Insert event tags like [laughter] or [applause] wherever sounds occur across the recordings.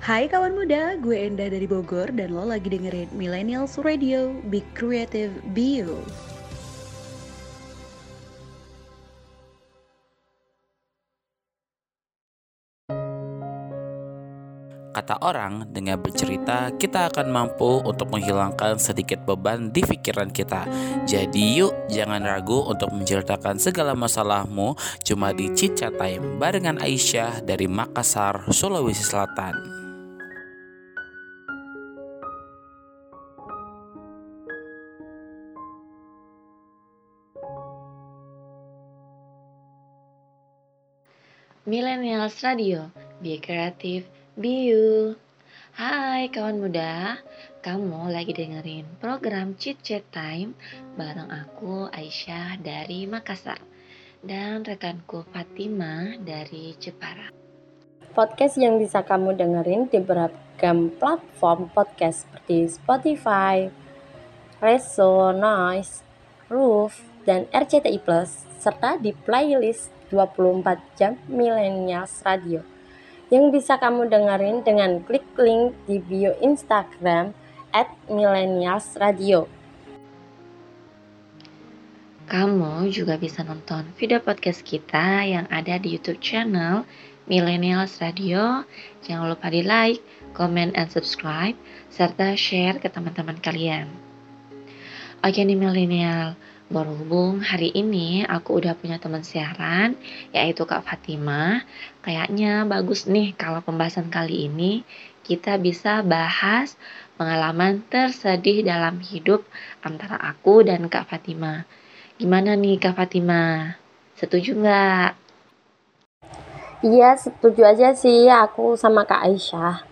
Hai kawan muda, gue Enda dari Bogor dan lo lagi dengerin Millennials Radio, Be Creative, Be You. Kata orang, dengan bercerita kita akan mampu untuk menghilangkan sedikit beban di pikiran kita. Jadi yuk jangan ragu untuk menceritakan segala masalahmu cuma di Cica Time barengan Aisyah dari Makassar, Sulawesi Selatan. Millennials Radio, be creative, Biu. Hai kawan muda, kamu lagi dengerin program Chit Chat Time bareng aku Aisyah dari Makassar dan rekanku Fatima dari Jepara. Podcast yang bisa kamu dengerin di beragam platform podcast seperti Spotify, Reso, Noise, Roof, dan RCTI Plus serta di playlist 24 jam Millennials Radio yang bisa kamu dengerin dengan klik link di bio Instagram at Millennials Radio. Kamu juga bisa nonton video podcast kita yang ada di YouTube channel Millennials Radio. Jangan lupa di like, comment, and subscribe, serta share ke teman-teman kalian. Oke nih Millennial, Berhubung hari ini aku udah punya teman siaran, yaitu Kak Fatima. Kayaknya bagus nih kalau pembahasan kali ini kita bisa bahas pengalaman tersedih dalam hidup antara aku dan Kak Fatima. Gimana nih Kak Fatima? Setuju nggak? Iya, setuju aja sih aku sama Kak Aisyah.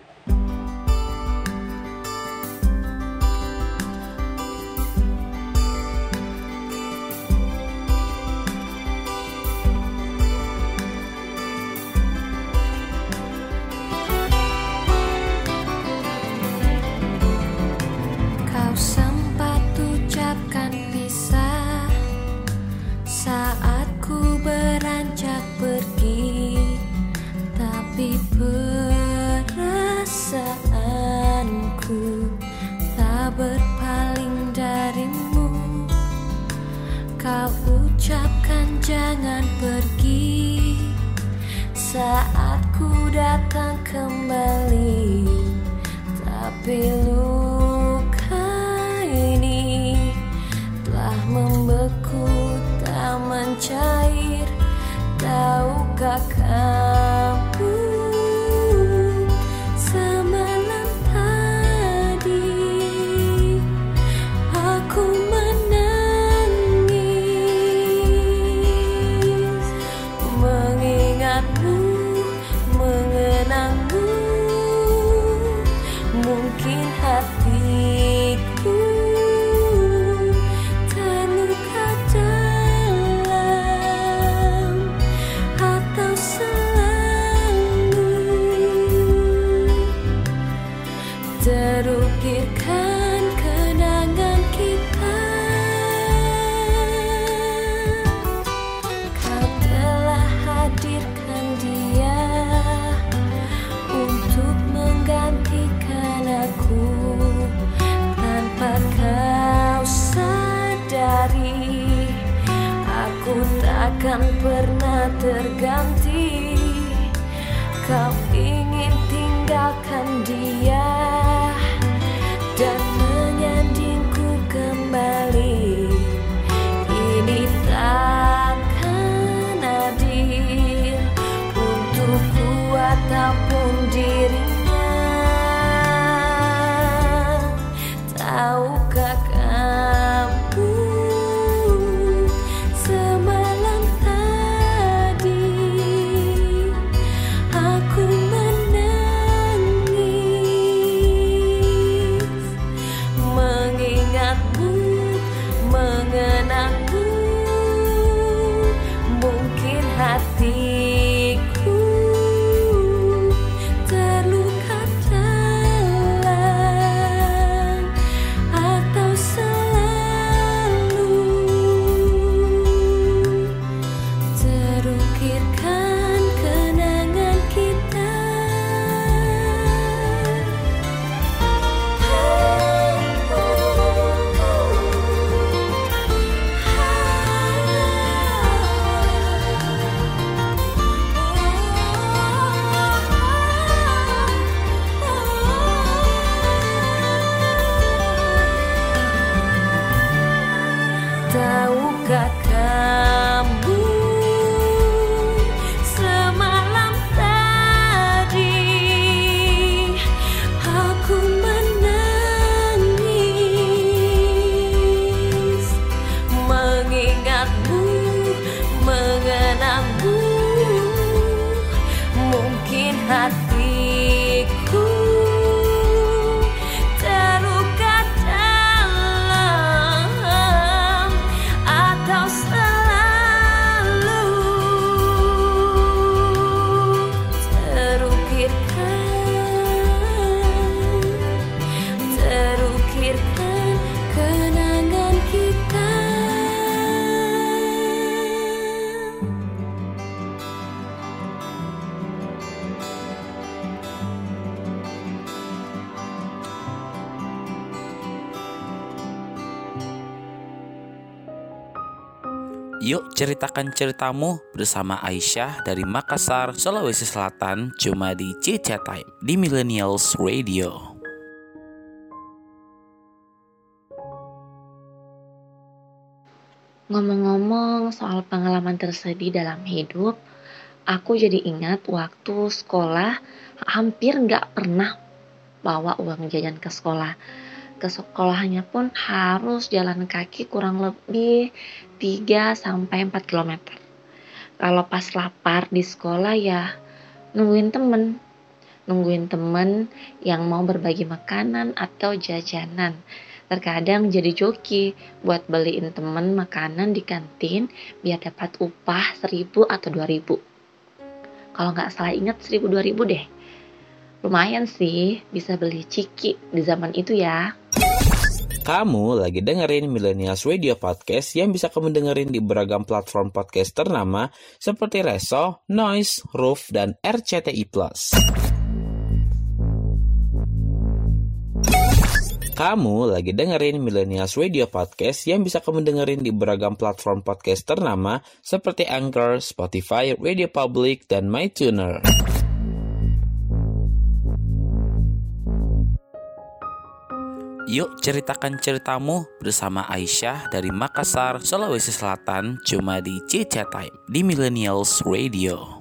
啊。Ceritakan ceritamu bersama Aisyah dari Makassar, Sulawesi Selatan cuma di Cica Time di Millennials Radio. Ngomong-ngomong soal pengalaman tersedih dalam hidup, aku jadi ingat waktu sekolah hampir nggak pernah bawa uang jajan ke sekolah ke sekolahnya pun harus jalan kaki kurang lebih 3 sampai 4 km. Kalau pas lapar di sekolah ya nungguin temen, nungguin temen yang mau berbagi makanan atau jajanan. Terkadang jadi joki buat beliin temen makanan di kantin biar dapat upah 1000 atau 2000. Kalau nggak salah ingat 1000 2000 deh. Lumayan sih bisa beli ciki di zaman itu ya. Kamu lagi dengerin Millennials Radio Podcast yang bisa kamu dengerin di beragam platform podcast ternama seperti Reso, Noise, Roof, dan RCTI+. Kamu lagi dengerin Millennials Radio Podcast yang bisa kamu dengerin di beragam platform podcast ternama seperti Anchor, Spotify, Radio Public, dan MyTuner. Yuk ceritakan ceritamu bersama Aisyah dari Makassar, Sulawesi Selatan cuma di Cica Time di Millennials Radio.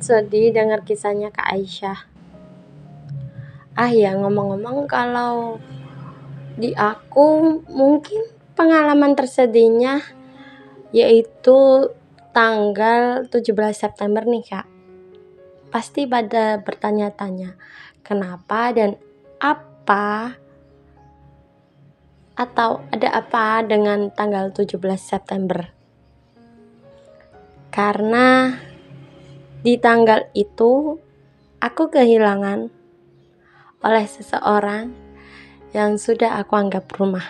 Sedih dengar kisahnya Kak Aisyah. Ah ya ngomong-ngomong kalau di aku mungkin pengalaman tersedihnya yaitu tanggal 17 September nih kak. Pasti pada bertanya-tanya kenapa dan apa atau ada apa dengan tanggal 17 September. Karena di tanggal itu aku kehilangan oleh seseorang yang sudah aku anggap rumah.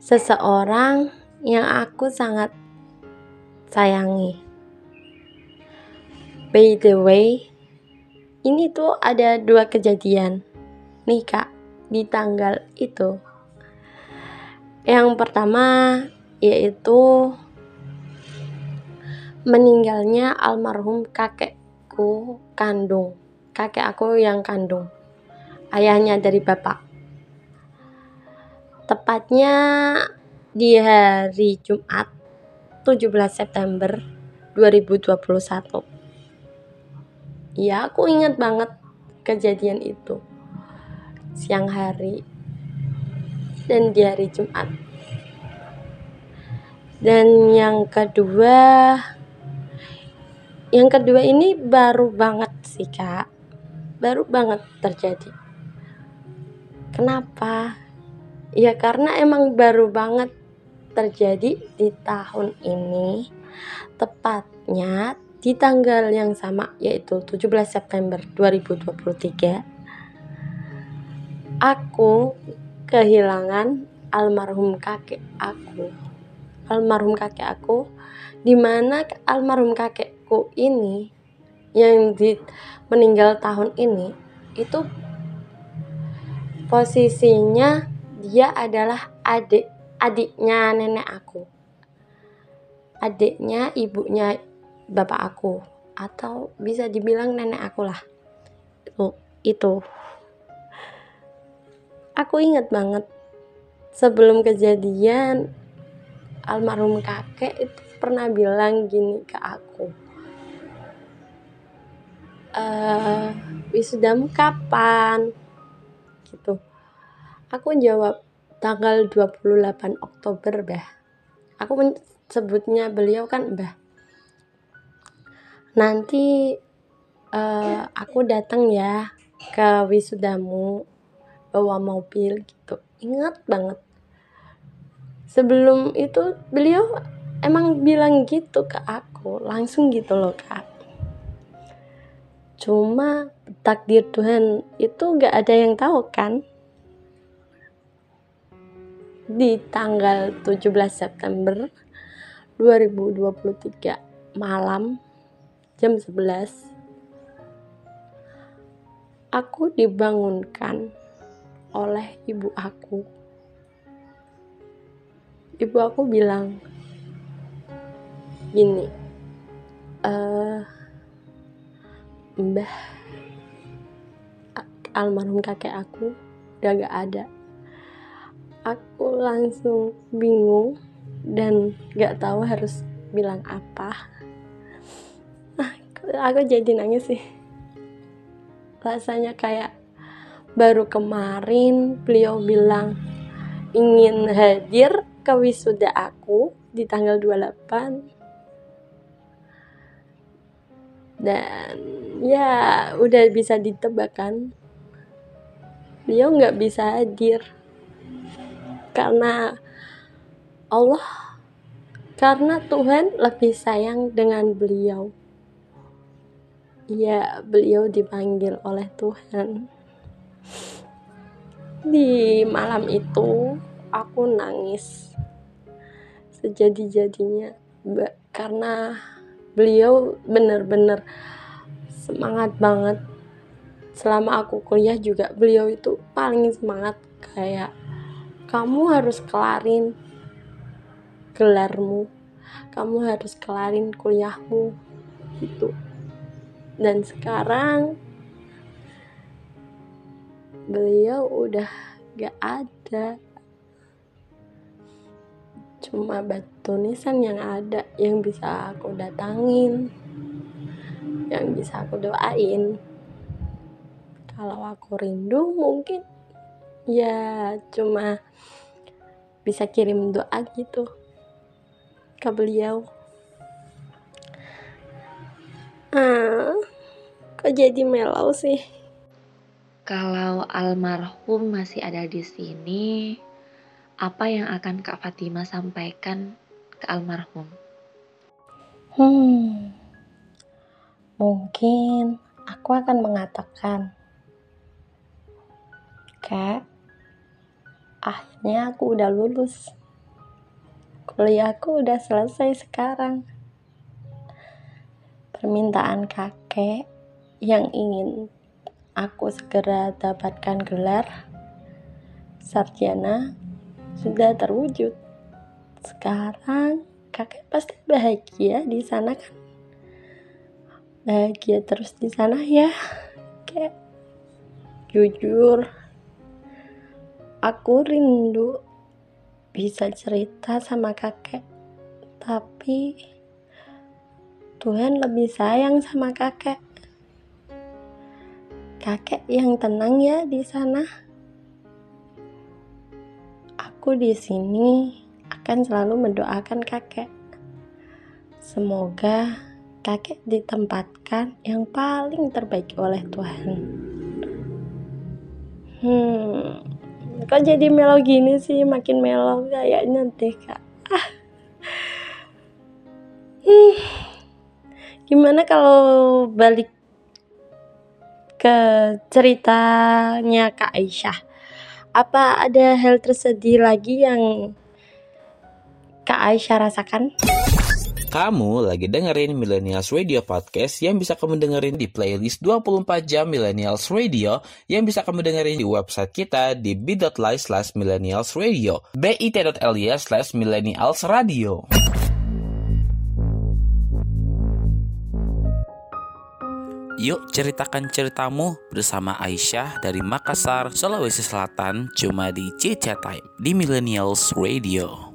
Seseorang yang aku sangat sayangi. By the way, ini tuh ada dua kejadian nih kak di tanggal itu. Yang pertama yaitu meninggalnya almarhum kakekku kandung kakek aku yang kandung ayahnya dari bapak. Tepatnya di hari Jumat 17 September 2021 ya aku ingat banget kejadian itu siang hari dan di hari Jumat. Dan yang kedua yang kedua ini baru banget sih kak. Baru banget terjadi. Kenapa? Ya karena emang baru banget terjadi di tahun ini. Tepatnya di tanggal yang sama yaitu 17 September 2023 aku kehilangan almarhum kakek aku. Almarhum kakek aku di mana almarhum kakek adikku ini yang di meninggal tahun ini itu posisinya dia adalah adik adiknya nenek aku. Adiknya ibunya bapak aku atau bisa dibilang nenek aku lah itu itu. Aku ingat banget sebelum kejadian almarhum kakek itu pernah bilang gini ke aku uh, wisudamu kapan? Gitu. Aku jawab tanggal 28 Oktober bah aku sebutnya beliau kan bah nanti uh, aku datang ya ke wisudamu bawa mobil gitu. Ingat banget. Sebelum itu beliau emang bilang gitu ke aku langsung gitu loh kak Cuma takdir Tuhan itu gak ada yang tahu kan? Di tanggal 17 September 2023 malam jam 11 aku dibangunkan oleh ibu aku. Ibu aku bilang gini, uh, mbah almarhum kakek aku udah gak ada. Aku langsung bingung dan gak tahu harus bilang apa. Nah, aku jadi nangis sih. Rasanya kayak baru kemarin beliau bilang ingin hadir ke wisuda aku di tanggal 28 dan ya udah bisa ditebak kan? Beliau nggak bisa hadir. Karena Allah karena Tuhan lebih sayang dengan beliau. Ya beliau dipanggil oleh Tuhan. Di malam itu aku nangis. Sejadi-jadinya karena beliau bener-bener semangat banget. Selama aku kuliah juga beliau itu paling semangat kayak kamu harus kelarin gelarmu kamu harus kelarin kuliahmu gitu. Dan sekarang beliau udah gak ada cuma batu nisan yang ada yang bisa aku datangin yang bisa aku doain. Kalau aku rindu mungkin ya cuma bisa kirim doa gitu ke beliau. Ah kok jadi melau sih? Kalau almarhum masih ada di sini, apa yang akan Kak Fatima sampaikan ke almarhum? Hmm, mungkin aku akan mengatakan, Kak, akhirnya aku udah lulus. Kuliahku udah selesai sekarang. Permintaan kakek yang ingin aku segera dapatkan gelar sarjana sudah terwujud. Sekarang kakek pasti bahagia di sana kan? Bahagia terus di sana ya. Kayak jujur aku rindu bisa cerita sama kakek. Tapi Tuhan lebih sayang sama kakek kakek yang tenang ya di sana. Aku di sini akan selalu mendoakan kakek. Semoga kakek ditempatkan yang paling terbaik oleh Tuhan. Hmm, kok jadi melo gini sih? Makin melo kayaknya deh kak. Ah. Hmm. Gimana kalau balik ke ceritanya Kak Aisyah. Apa ada hal tersedih lagi yang Kak Aisyah rasakan? Kamu lagi dengerin Millennials Radio Podcast yang bisa kamu dengerin di playlist 24 jam Millennials Radio yang bisa kamu dengerin di website kita di bit.ly slash millennials radio bit.ly slash millennials radio. Yuk ceritakan ceritamu bersama Aisyah dari Makassar, Sulawesi Selatan cuma di Cica Time di Millennials Radio.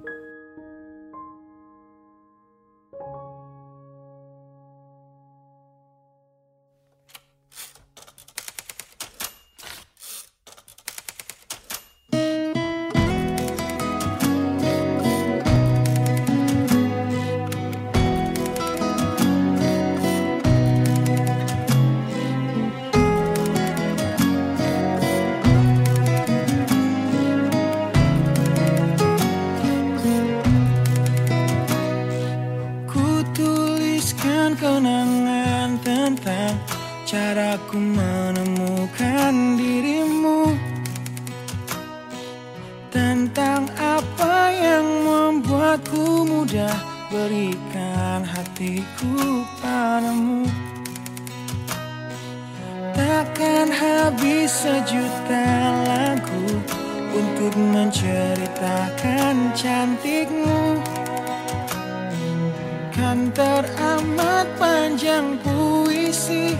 Kan teramat panjang puisi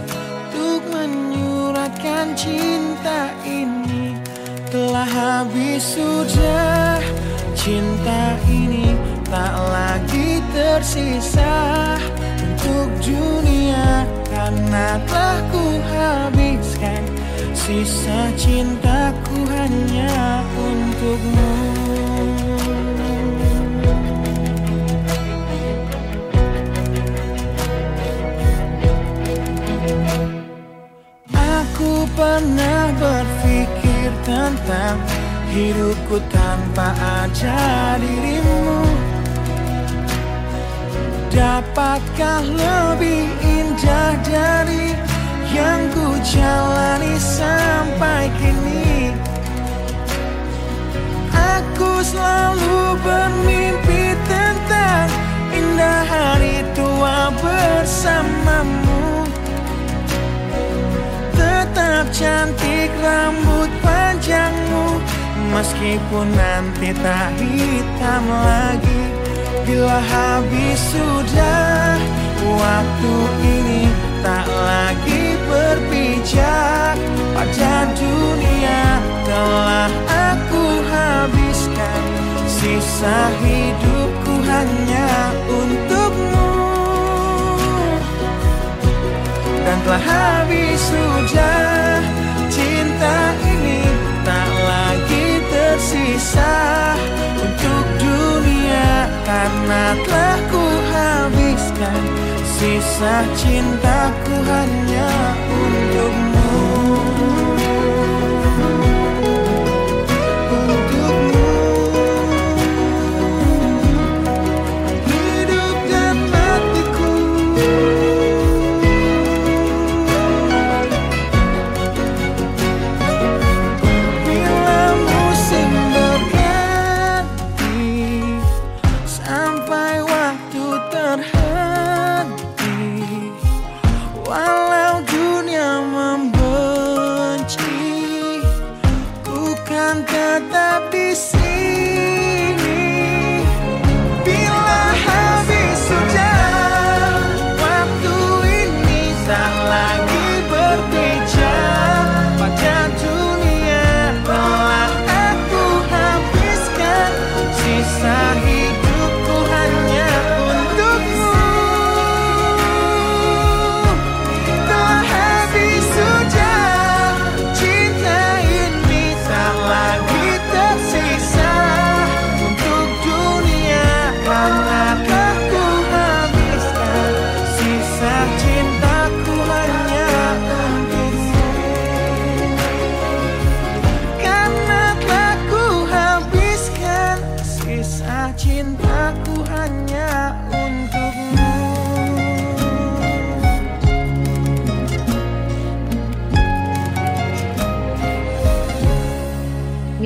Untuk menyuratkan cinta ini. Telah habis sudah Cinta ini tak lagi tersisa Untuk dunia. Karena telah ku habiskan Sisa cintaku hanya untukmu pernah berpikir tentang hidupku tanpa ada dirimu? Dapatkah lebih indah dari yang ku jalani sampai kini? Aku selalu bermimpi tentang indah hari tua bersamamu cantik rambut panjangmu. Meskipun nanti tak hitam lagi Bila habis sudah Waktu ini tak lagi berpijak. Pada dunia telah aku habiskan. Sisa hidupku hanya untukmu sudah Cinta ini tak lagi tersisa. Untuk dunia karena telah ku habiskan Sisa cintaku hanya Untukmu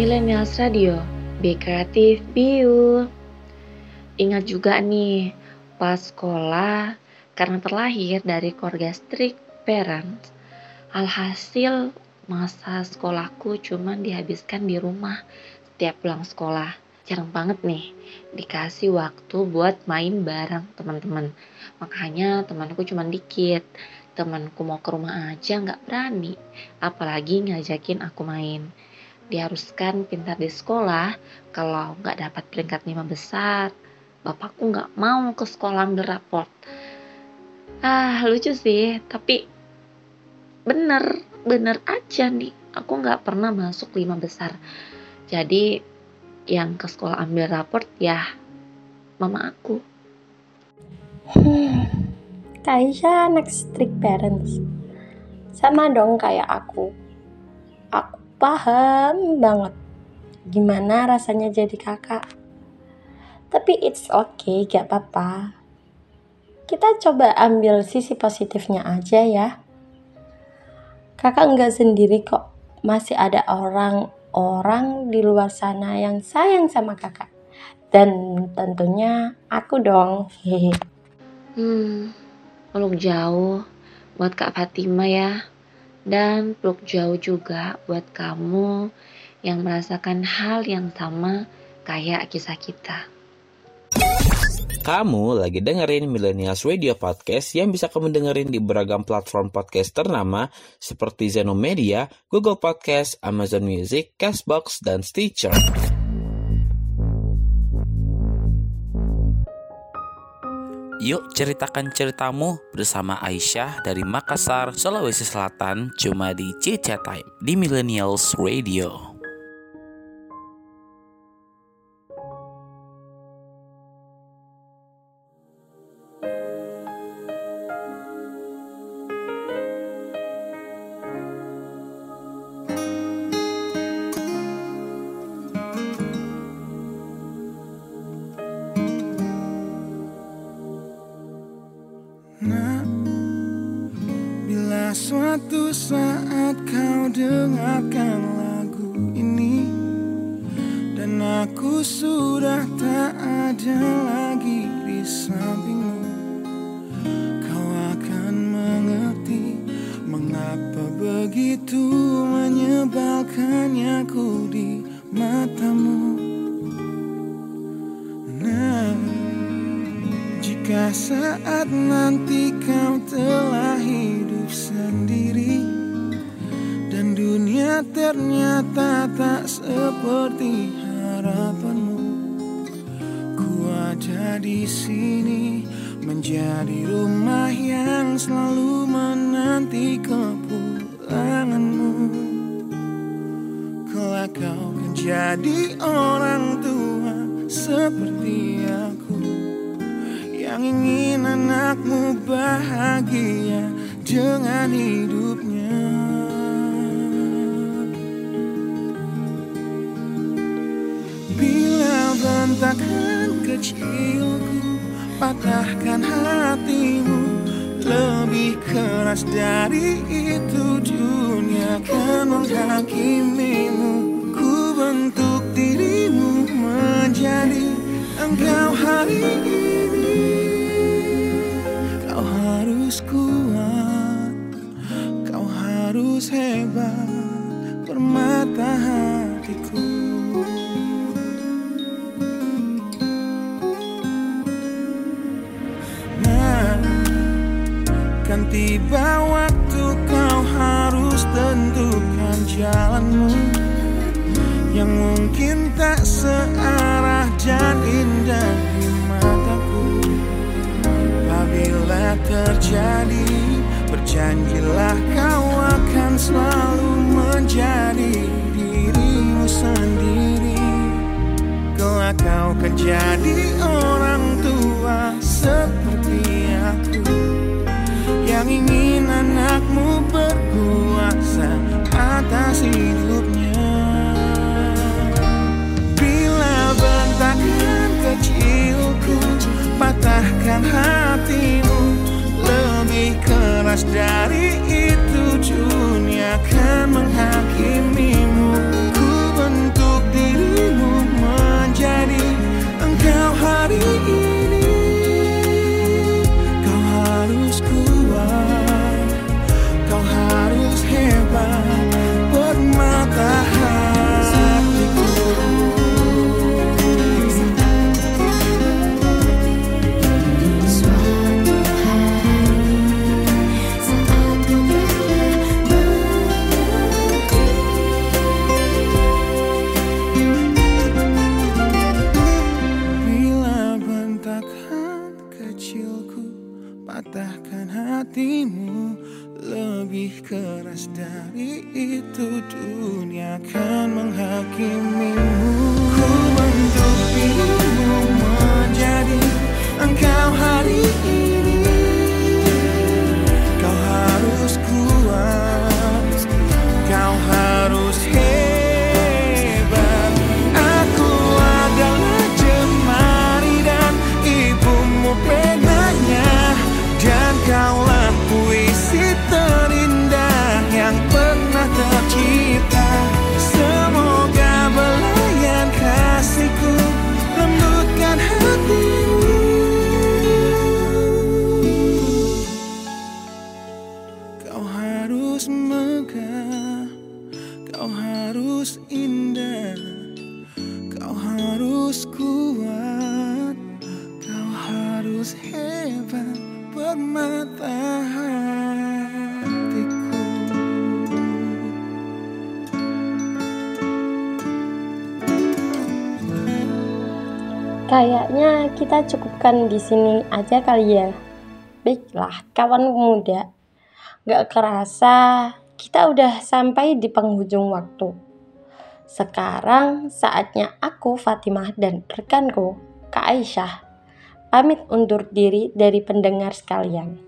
Millennials Radio, be kreatif, be. Ingat juga nih, pas sekolah, karena terlahir dari keluarga strict parents, alhasil masa sekolahku cuma dihabiskan di rumah setiap pulang sekolah. Jarang banget nih dikasih waktu buat main bareng teman-teman. Makanya temanku cuma dikit. Temanku mau ke rumah aja nggak berani, apalagi ngajakin aku main diharuskan pintar di sekolah kalau nggak dapat peringkat lima besar. Bapakku nggak mau ke sekolah ambil raport. Ah lucu sih tapi bener bener aja nih. Aku nggak pernah masuk lima besar. Jadi yang ke sekolah ambil raport ya mama aku. Hmm, anak strict parents. Sama dong kayak aku. Paham banget gimana rasanya jadi kakak. Tapi it's okay, gak apa-apa. Kita coba ambil sisi positifnya aja ya. Kakak nggak sendiri kok. Masih ada orang-orang di luar sana yang sayang sama kakak. Dan tentunya aku dong. Hehe. [laughs] Hmm, peluk jauh buat Kak Fatima ya. Dan peluk jauh juga buat kamu yang merasakan hal yang sama kayak kisah kita. Kamu lagi dengerin Millennials Radio Podcast yang bisa kamu dengerin di beragam platform podcast ternama seperti Zenomedia, Google Podcast, Amazon Music, Castbox, dan Stitcher. Yuk ceritakan ceritamu bersama Aisyah dari Makassar, Sulawesi Selatan cuma di Cica Time di Millennials Radio. Jadi orang tua seperti aku Yang ingin anakmu bahagia dengan hidupnya. Bila bentakan kecilku patahkan hatimu Lebih keras dari itu dunia akan menghakimimu Ku bentuk dirimu menjadi engkau hari ini. Kau harus kuat, kau harus hebat Permata hatiku Nah, kan tiba waktu kau harus tentukan mungkin tak searah dan indah di mataku. Apabila terjadi Berjanjilah kau akan selalu menjadi dirimu sendiri. Kelak kau akan jadi orang tua seperti aku Yang ingin anakmu berkuasa atas hidupnya patahkan hatimu Lebih keras dari itu. Dunia akan menghakimimu Kayaknya kita cukupkan di sini aja kali ya. Baiklah, kawan muda. Gak kerasa kita udah sampai di penghujung waktu. Sekarang saatnya aku, Fatimah, dan rekanku, Kak Aisyah, pamit undur diri dari pendengar sekalian.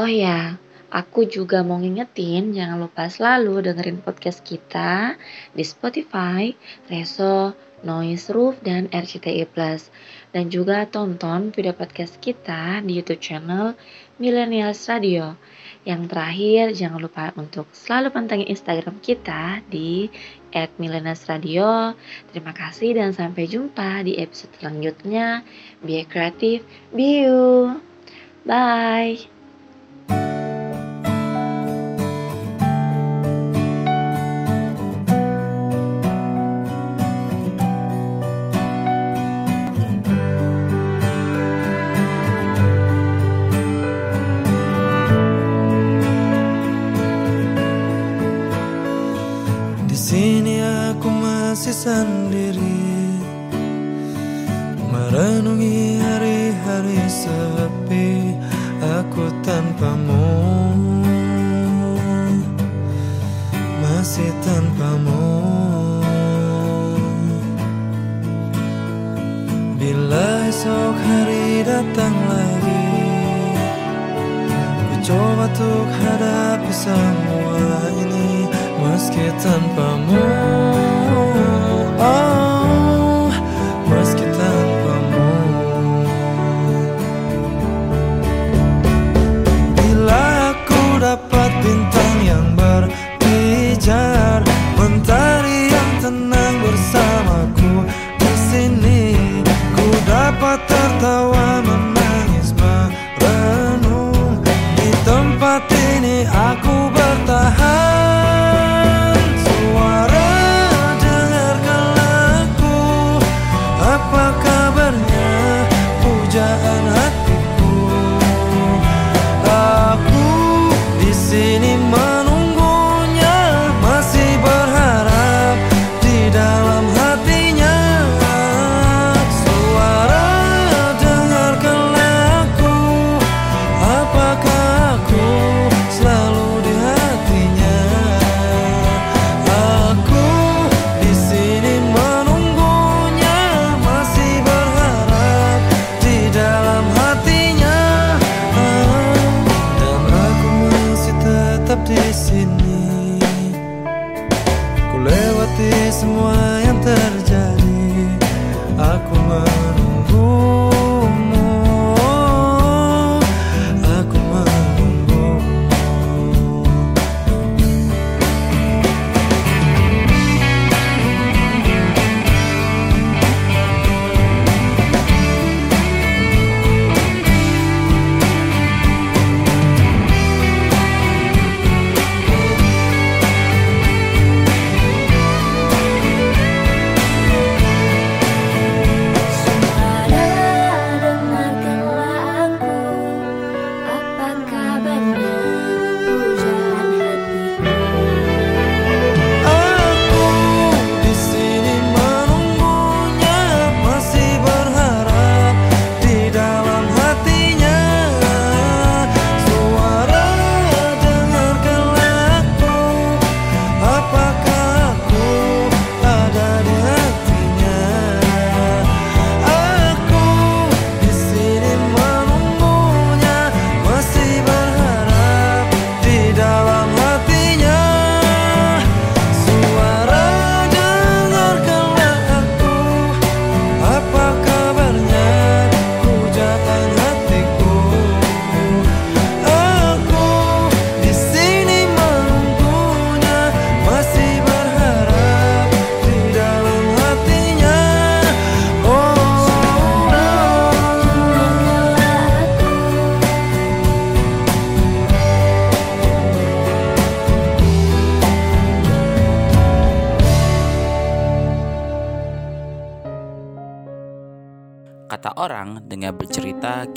Oh ya, aku juga mau ngingetin jangan lupa selalu dengerin podcast kita di Spotify, Reso, Noise Roof, dan RCTI Plus. Dan juga tonton video podcast kita di YouTube channel Millennials Radio. Yang terakhir, jangan lupa untuk selalu pantengin Instagram kita di @millennialsradio. Terima kasih dan sampai jumpa di episode selanjutnya. Be creative, be you. Bye.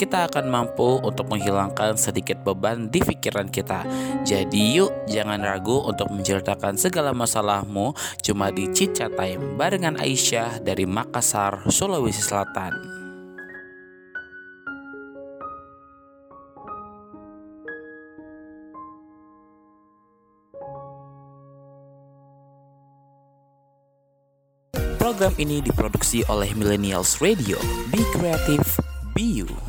kita akan mampu untuk menghilangkan sedikit beban di pikiran kita. Jadi yuk jangan ragu untuk menceritakan segala masalahmu cuma di Cica Time barengan Aisyah dari Makassar, Sulawesi Selatan. Program ini diproduksi oleh Millennials Radio. Be creative, be you.